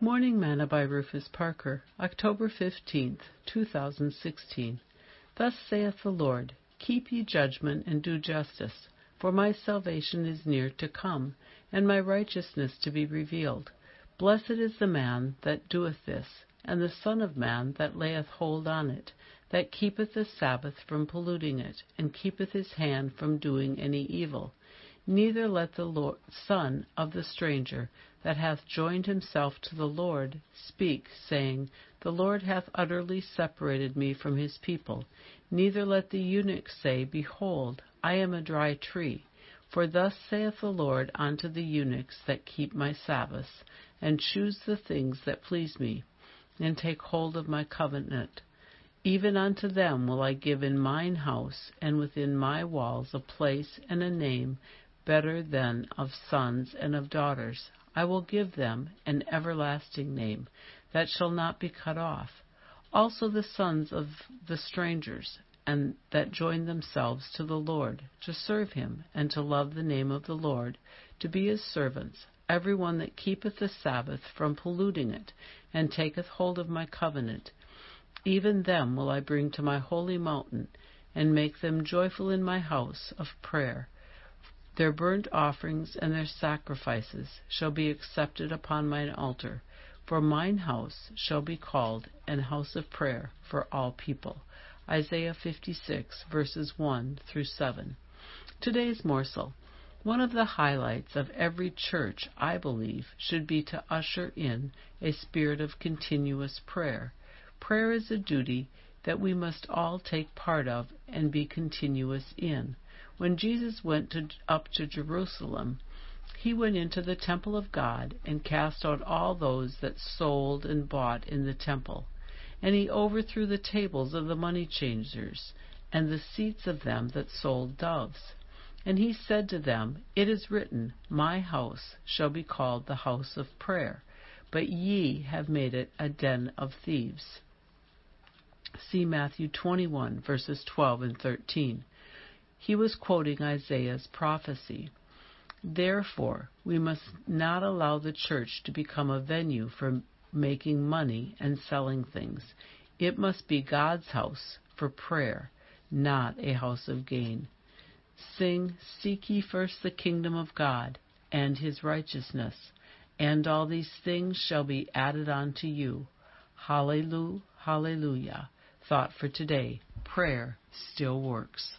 Morning Manna by Rufus Parker, October 15, 2016. Thus saith the Lord Keep ye judgment and do justice, for my salvation is near to come, and my righteousness to be revealed. Blessed is the man that doeth this, and the Son of Man that layeth hold on it, that keepeth the Sabbath from polluting it, and keepeth his hand from doing any evil. Neither let the Lord, son of the stranger that hath joined himself to the Lord speak, saying, The Lord hath utterly separated me from his people. Neither let the eunuch say, Behold, I am a dry tree. For thus saith the Lord unto the eunuchs that keep my Sabbaths, and choose the things that please me, and take hold of my covenant. Even unto them will I give in mine house and within my walls a place and a name better than of sons and of daughters. I will give them an everlasting name that shall not be cut off. Also the sons of the strangers, and that join themselves to the Lord, to serve him, and to love the name of the Lord, to be his servants, every one that keepeth the Sabbath from polluting it, and taketh hold of my covenant. Even them will I bring to my holy mountain, and make them joyful in my house of prayer. Their burnt offerings and their sacrifices shall be accepted upon mine altar, for mine house shall be called an house of prayer for all people. Isaiah 56, verses 1 through 7. Today's morsel. One of the highlights of every church, I believe, should be to usher in a spirit of continuous prayer. Prayer is a duty that we must all take part of and be continuous in. When Jesus went to, up to Jerusalem, he went into the temple of God and cast out all those that sold and bought in the temple. And he overthrew the tables of the money changers and the seats of them that sold doves. And he said to them, It is written, My house shall be called the house of prayer, but ye have made it a den of thieves. See Matthew 21, verses 12 and 13. He was quoting Isaiah's prophecy. Therefore, we must not allow the church to become a venue for making money and selling things. It must be God's house for prayer, not a house of gain. Sing, Seek ye first the kingdom of God and his righteousness, and all these things shall be added unto you. Hallelujah, hallelujah. Thought for today prayer still works.